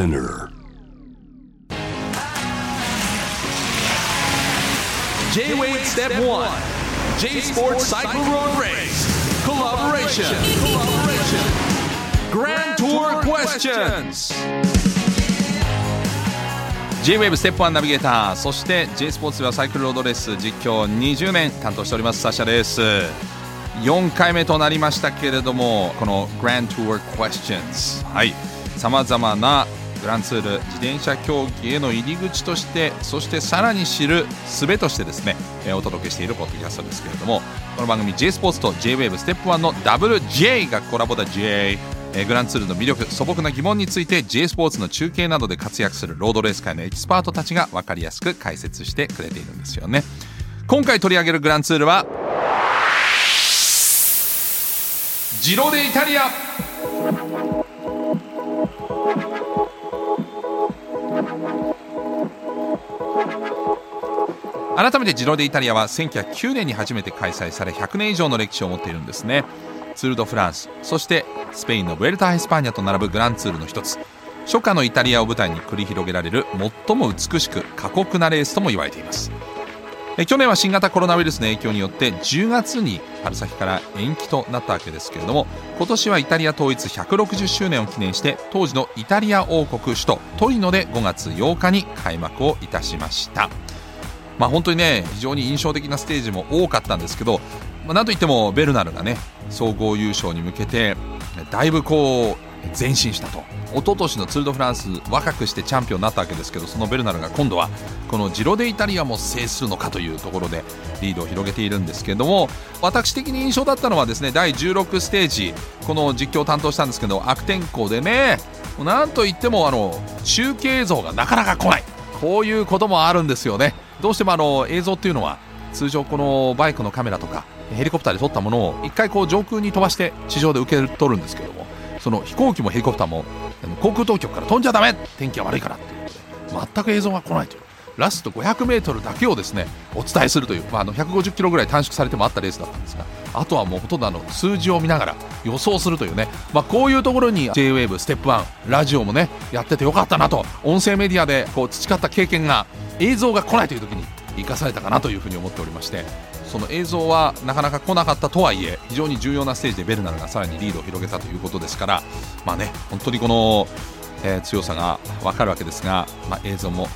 Spinner J-Wave Step 1 J Sports Cycle Road Race Collaboration Collaboration Grand Tour Questions J-Wave ステップ1ナビゲーターそして J スポーツではサイクルロードレース実況20年担当しておりますサシャです4回目となりましたけれどもこの Grand Tour Questions はいさまざまなグランツール自転車競技への入り口としてそしてさらに知る術としてですね、えーお届けしているポッドキャストですけれどもこの番組 J スポーツと JWAVE ステップ1の WJ がコラボだ。J えーグランツールの魅力素朴な疑問について J スポーツの中継などで活躍するロードレース界のエキスパートたちが分かりやすく解説してくれているんですよね。今回取り上げるグランツールはジロデイタリア。改めてジロデイタリアは1909年に初めて開催され100年以上の歴史を持っているんですね。ツール・ド・フランスそしてスペインのブエルタ・ア・エスパーニャと並ぶグランツールの一つ。初夏のイタリアを舞台に繰り広げられる最も美しく過酷なレースとも言われています。え去年は新型コロナウイルスの影響によって10月に春先から延期となったわけですけれども今年はイタリア統一160周年を記念して当時のイタリア王国首都トリノで5月8日に開幕をいたしました。まあ本当にね非常に印象的なステージも多かったんですけど、まあ、なんといってもベルナルがね総合優勝に向けてだいぶこう前進したと。一昨年のツール・ド・フランス若くしてチャンピオンになったわけですけどそのベルナルが今度はこのジロデイタリアも制するのかというところでリードを広げているんですけれども私的に印象だったのはですね第16ステージこの実況を担当したんですけど悪天候でねなんといってもあの中継映像がなかなか来ない。こういうこともあるんですよね。どうしてもあの映像っていうのは通常このバイクのカメラとかヘリコプターで撮ったものを一回こう上空に飛ばして地上で受け取るんですけどもその飛行機もヘリコプターも航空当局から飛んじゃダメ天気が悪いからっていうことで全く映像が来ないという。ラスト 500m だけをですねお伝えするという、まあ、あの150キロぐらい短縮されてもあったレースだったんですがあとはもうほとんどあの数字を見ながら予想するというね、まあ、こういうところに JWAVE ステップ1ラジオもねやっててよかったなと。音声メディアでこう培った経験が映像が来ないという時に生かされたかなというふうに思っておりまして。その映像はなかなか来なかったとはいえ非常に重要なステージでベルナルがさらにリードを広げたということですから。まあね本当にこの、えー強さが分かるわけですが、まあ、映像も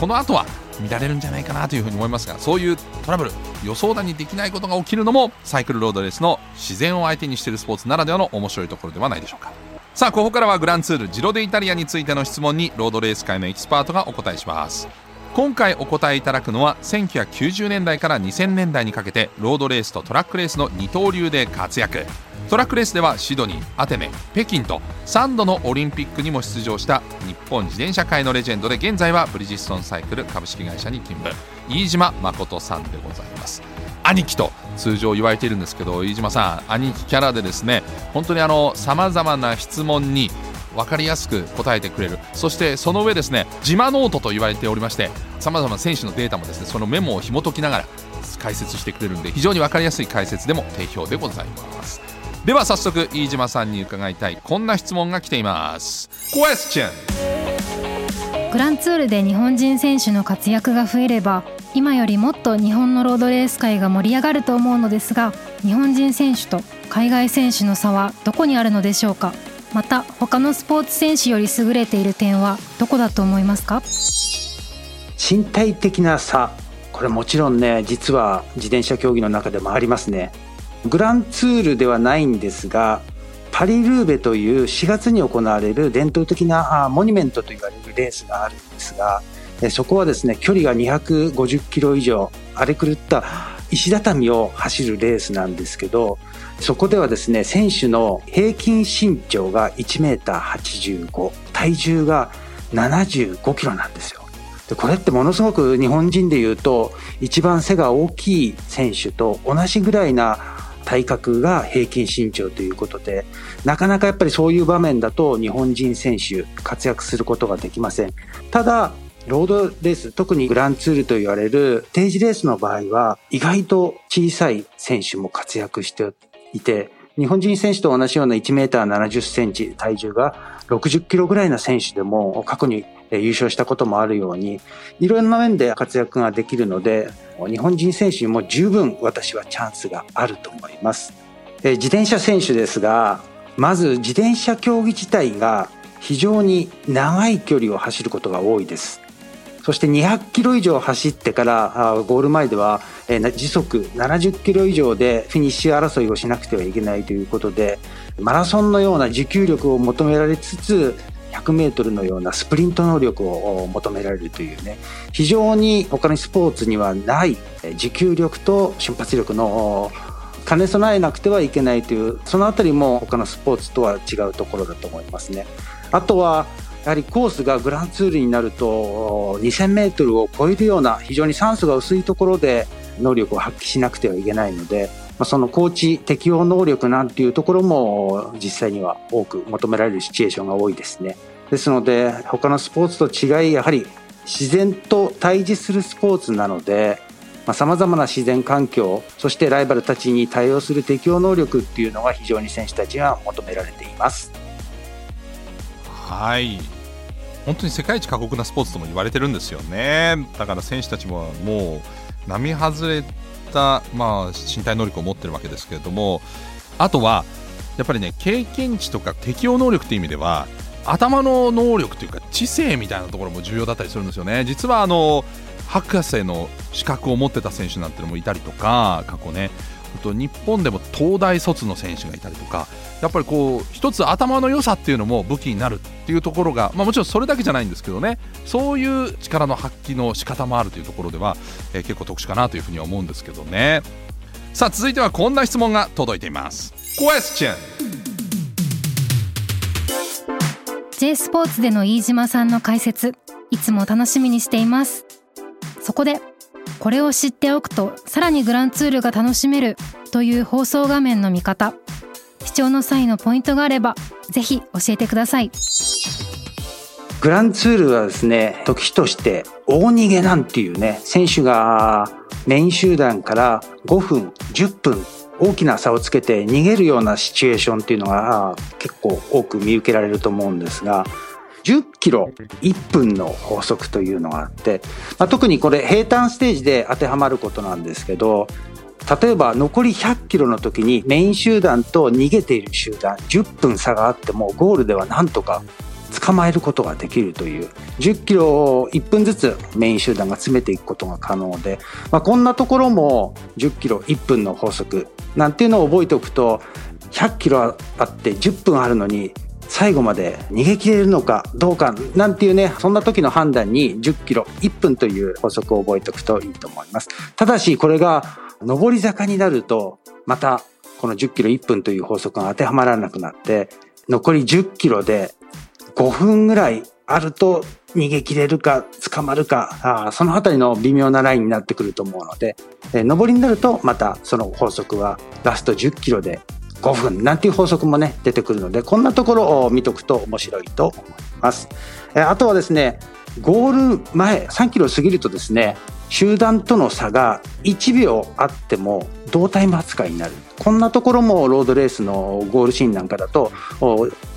この後は見られるんじゃないかなというふうに思いますがそういうトラブル予想だにできないことが起きるのもサイクルロードレースの自然を相手にしているスポーツならではの面白いところではないでしょうか。さあここからはグランツールジロデイタリアについての質問にロードレース界のエキスパートがお答えします。今回お答えいただくのは1990年代から2000年代にかけてロードレースとトラックレースの二刀流で活躍。トラックレースではシドニーアテネ北京と3度のオリンピックにも出場した日本自転車界のレジェンドで現在はブリヂストンサイクル株式会社に勤務。飯島誠さんでございます。兄貴と通常言われているんですけど飯島さん兄貴キャラでですね本当にあのさまざまな質問に分かりやすく答えてくれる。そしてその上ですね自マノートと言われておりましてさまざまな選手のデータもですねそのメモを紐解きながら解説してくれるんで非常に分かりやすい解説でも定評でございます。では早速飯島さんに伺いたい。こんな質問が来ています。グランツールで日本人選手の活躍が増えれば今よりもっと日本のロードレース界が盛り上がると思うのですが日本人選手と海外選手の差はどこにあるのでしょうか？また他のスポーツ選手より優れている点はどこだと思いますか？身体的な差。これもちろんね実は自転車競技の中でもありますねグランツールではないんですがパリ・ルーベという4月に行われる伝統的なモニュメントと言われるレースがあるんですがそこはですね距離が250キロ以上荒れ狂った石畳を走るレースなんですけどそこではですね選手の平均身長が1メーター85体重が75キロなんですよ。でこれってものすごく日本人でいうと一番背が大きい選手と同じぐらいな体格が平均身長ということでなかなかやっぱりそういう場面だと日本人選手活躍することができません。ただロードレース特にグランツールと言われる定時レースの場合は意外と小さい選手も活躍していて日本人選手と同じような1メーター70センチ、体重が60キロぐらいの選手でも過去に優勝したこともあるように、いろんな面で活躍ができるので、日本人選手にも十分私はチャンスがあると思います。自転車選手ですが、まず自転車競技自体が非常に長い距離を走ることが多いです。そして200キロ以上走ってからゴール前では時速70キロ以上でフィニッシュ争いをしなくてはいけないということでマラソンのような持久力を求められつつ100メートルのようなスプリント能力を求められるというね非常に他のスポーツにはない持久力と瞬発力の兼ね備えなくてはいけないというそのあたりも他のスポーツとは違うところだと思いますね。あとはやはりコースがグランツールになると2000メートルを超えるような非常に酸素が薄いところで能力を発揮しなくてはいけないので、まあ、その高知適応能力なんていうところも実際には多く求められるシチュエーションが多いですね。ですので他のスポーツと違いやはり自然と対峙するスポーツなのでさまざ、まな自然環境そしてライバルたちに対応する適応能力っていうのが非常に選手たちは求められています。はい本当に世界一過酷なスポーツとも言われてるんですよねだから選手たちももう並外れた、まあ、身体能力を持ってるわけですけれどもあとはやっぱりね経験値とか適応能力っていう意味では頭の能力というか知性みたいなところも重要だったりするんですよね。実はあの博士の資格を持ってた選手なんてのもいたりとか過去ね。と日本でも東大卒の選手がいたりとかやっぱりこう一つ頭の良さっていうのも武器になるっていうところが、まあ、もちろんそれだけじゃないんですけどねそういう力の発揮の仕方もあるというところでは、えー、結構特殊かなというふうには思うんですけどね。さあ続いてはこんな質問が届いています。Question J スポーツでの飯島さんの解説いつも楽しみにしています。そこでこれを知っておくとさらにグランツールが楽しめるという放送画面の見方。視聴の際のポイントがあればぜひ教えてください。グランツールはですね時として大逃げなんていうね選手がメイン集団から5分10分大きな差をつけて逃げるようなシチュエーションっていうのが結構多く見受けられると思うんですが10キロ1分の法則というのがあって、まあ、特にこれ平坦ステージで当てはまることなんですけど例えば残り100キロの時にメイン集団と逃げている集団10分差があってもゴールではなんとか捕まえることができるという10キロを1分ずつメイン集団が詰めていくことが可能で、まあ、こんなところも10キロ1分の法則なんていうのを覚えておくと100キロあって10分あるのに最後まで逃げ切れるのかどうかなんていうねそんな時の判断に10キロ1分という法則を覚えておくといいと思います。ただしこれが上り坂になるとまたこの10キロ1分という法則が当てはまらなくなって残り10キロで5分ぐらいあると逃げ切れるか捕まるかあそのあたりの微妙なラインになってくると思うので、え上りになるとまたその法則はラスト10キロで5分なんていう法則もね出てくるのでこんなところを見とくと面白いと思います。えあとはですねゴール前3キロ過ぎるとですね集団との差が1秒あっても同タイム扱いになるこんなところもロードレースのゴールシーンなんかだと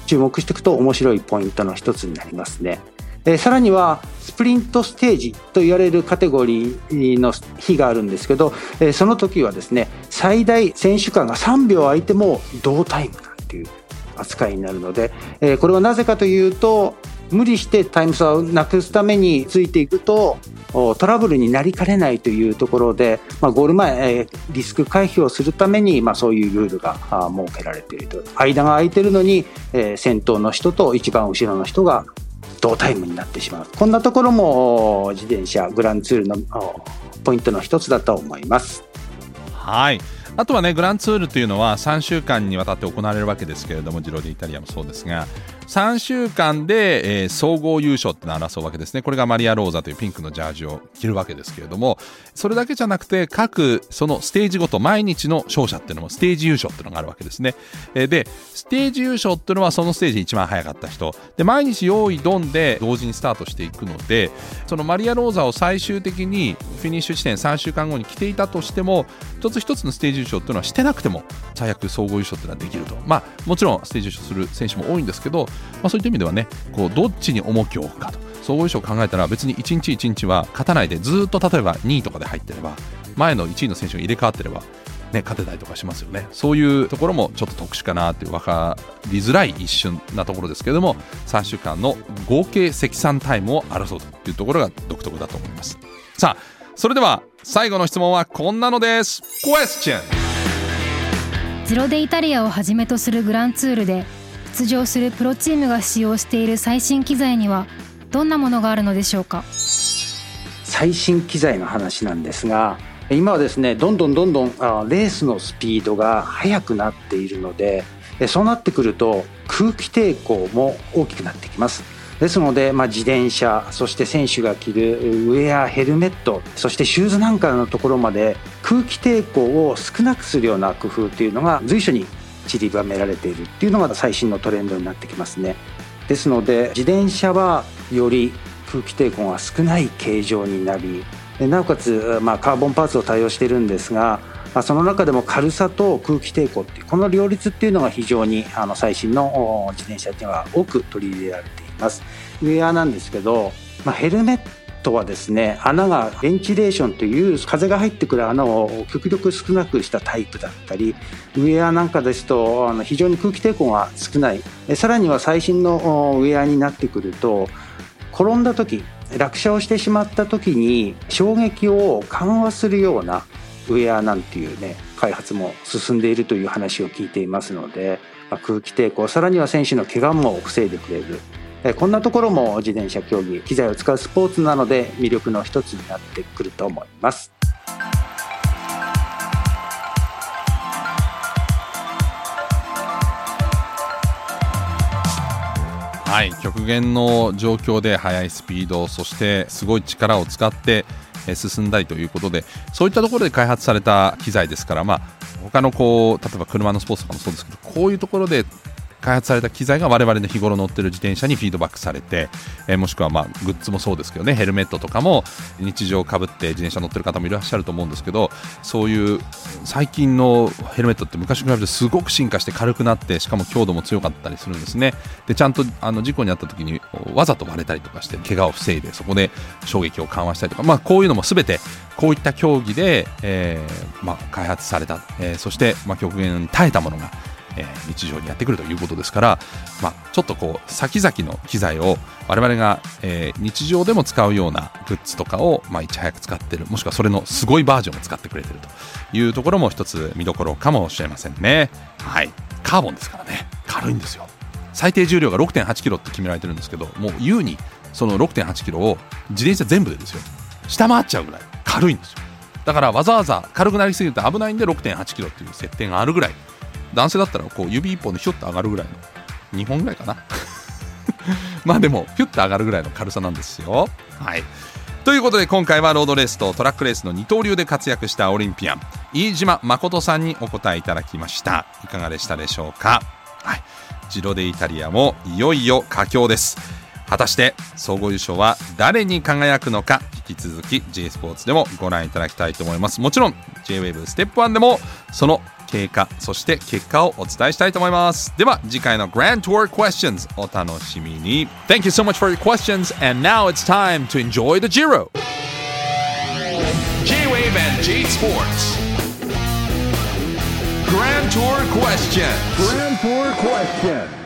注目していくと面白いポイントの一つになりますね。えさらにはスプリントステージと言われるカテゴリーの日があるんですけど、えその時はですね最大選手間が3秒空いても同タイムなんていう扱いになるので、えこれはなぜかというと無理してタイム差をなくすためについていくとトラブルになりかねないというところで、まあ、ゴール前、えリスク回避をするために、まあ、そういうルールが設けられていると。間が空いてるのに、え先頭の人と一番後ろの人が同タイムになってしまう。こんなところも自転車グランツールのポイントの一つだと思います。はい。あとはねグランツールというのは3週間にわたって行われるわけですけれどもジロディイタリアもそうですが3週間で、えー、総合優勝ってのを争うわけですね。これがマリア・ローザというピンクのジャージを着るわけですけれどもそれだけじゃなくて各そのステージごと毎日の勝者っていうのもステージ優勝っていうのがあるわけですね、えー、でステージ優勝っていうのはそのステージ一番早かった人。で毎日用意ドンで同時にスタートしていくのでそのマリア・ローザを最終的にフィニッシュ地点3週間後に着ていたとしても一つ一つのステージ優勝っていうのはしてなくても最悪総合優勝っていうのはできると。まあもちろんステージ優勝する選手も多いんですけど、まあ、そういった意味ではねこうどっちに重きを置くかと。総合優勝を考えたら別に1日1日は勝たないでずっと例えば2位とかで入ってれば前の1位の選手が入れ替わってればね、勝てたりとかしますよね。そういうところもちょっと特殊かなって分かりづらい一瞬なところですけれども3週間の合計積算タイムを争うというところが独特だと思います。さあそれでは最後の質問はこんなのです。Question ゼロデイタリアをはじめとするグランツールで出場するプロチームが使用している最新機材にはどんなものがあるのでしょうか？最新機材の話なんですが今はですねどんどんどんどんレースのスピードが速くなっているのでそうなってくると空気抵抗も大きくなってきます。ですので、まあ、自転車そして選手が着るウェアヘルメットそしてシューズなんかのところまで空気抵抗を少なくするような工夫というのが随所に散りばめられているっていうのが最新のトレンドになってきますね。ですので自転車はより空気抵抗が少ない形状になりなおかつ、まあ、カーボンパーツを対応しているんですが、まあ、その中でも軽さと空気抵抗っていうこの両立っていうのが非常にあの最新の自転車には多く取り入れられています。ウェアなんですけど、まあ、ヘルメットはですね穴がベンチレーションという風が入ってくる穴を極力少なくしたタイプだったりウェアなんかですとあの非常に空気抵抗が少ない。さらには最新のウェアになってくると転んだ時落車をしてしまった時に衝撃を緩和するようなウェアなんていうね開発も進んでいるという話を聞いていますので、まあ、空気抵抗さらには選手の怪我も防いでくれる。こんなところも自転車競技機材を使うスポーツなので魅力の一つになってくると思います。はい極限の状況で速いスピードそしてすごい力を使って進んだりということでそういったところで開発された機材ですから、まあ、他のこう例えば車のスポーツとかもそうですけどこういうところで開発された機材が我々の日頃乗ってる自転車にフィードバックされて、えー、もしくはまあグッズもそうですけどねヘルメットとかも日常かぶって自転車乗ってる方もいらっしゃると思うんですけどそういう最近のヘルメットって昔に比べてすごく進化して軽くなってしかも強度も強かったりするんですね。でちゃんとあの事故に遭った時にわざと割れたりとかして怪我を防いでそこで衝撃を緩和したりとか、まあ、こういうのも全てこういった競技で、えーまあ、開発された、えー、そして、まあ、極限に耐えたものがえー、日常にやってくるということですから、まあ、ちょっとこう先々の機材を我々が、えー、日常でも使うようなグッズとかを、まあ、いち早く使ってるもしくはそれのすごいバージョンを使ってくれてるというところも一つ見どころかもしれませんね。はい。カーボンですからね。軽いんですよ。最低重量が6 8キロって決められてるんですけどもう優にその6 8キロを自転車全部でですよ。下回っちゃうぐらい軽いんですよ。だからわざわざ軽くなりすぎると危ないんで6 8キロっていう設定があるぐらい男性だったらこう指一本でひょっと上がるぐらいの2本ぐらいかな。まあでもひゅっと上がるぐらいの軽さなんですよ。はい。ということで今回はロードレースとトラックレースの二刀流で活躍したオリンピアン飯島誠さんにお答えいただきました。いかがでしたでしょうか？はい。ジロデイタリアもいよいよ佳境です。果たして総合優勝は誰に輝くのか引き続き J スポーツでもご覧いただきたいと思いますもちろん JWAVE ステップ1でもその経過そして結果をお伝えしたいと思いますでは次回の Grand Tour Questions お楽しみに Thank you so much for your questions and now it's time to enjoy the Giro J-Wave and J Sports Grand Tour Question Grand Tour Question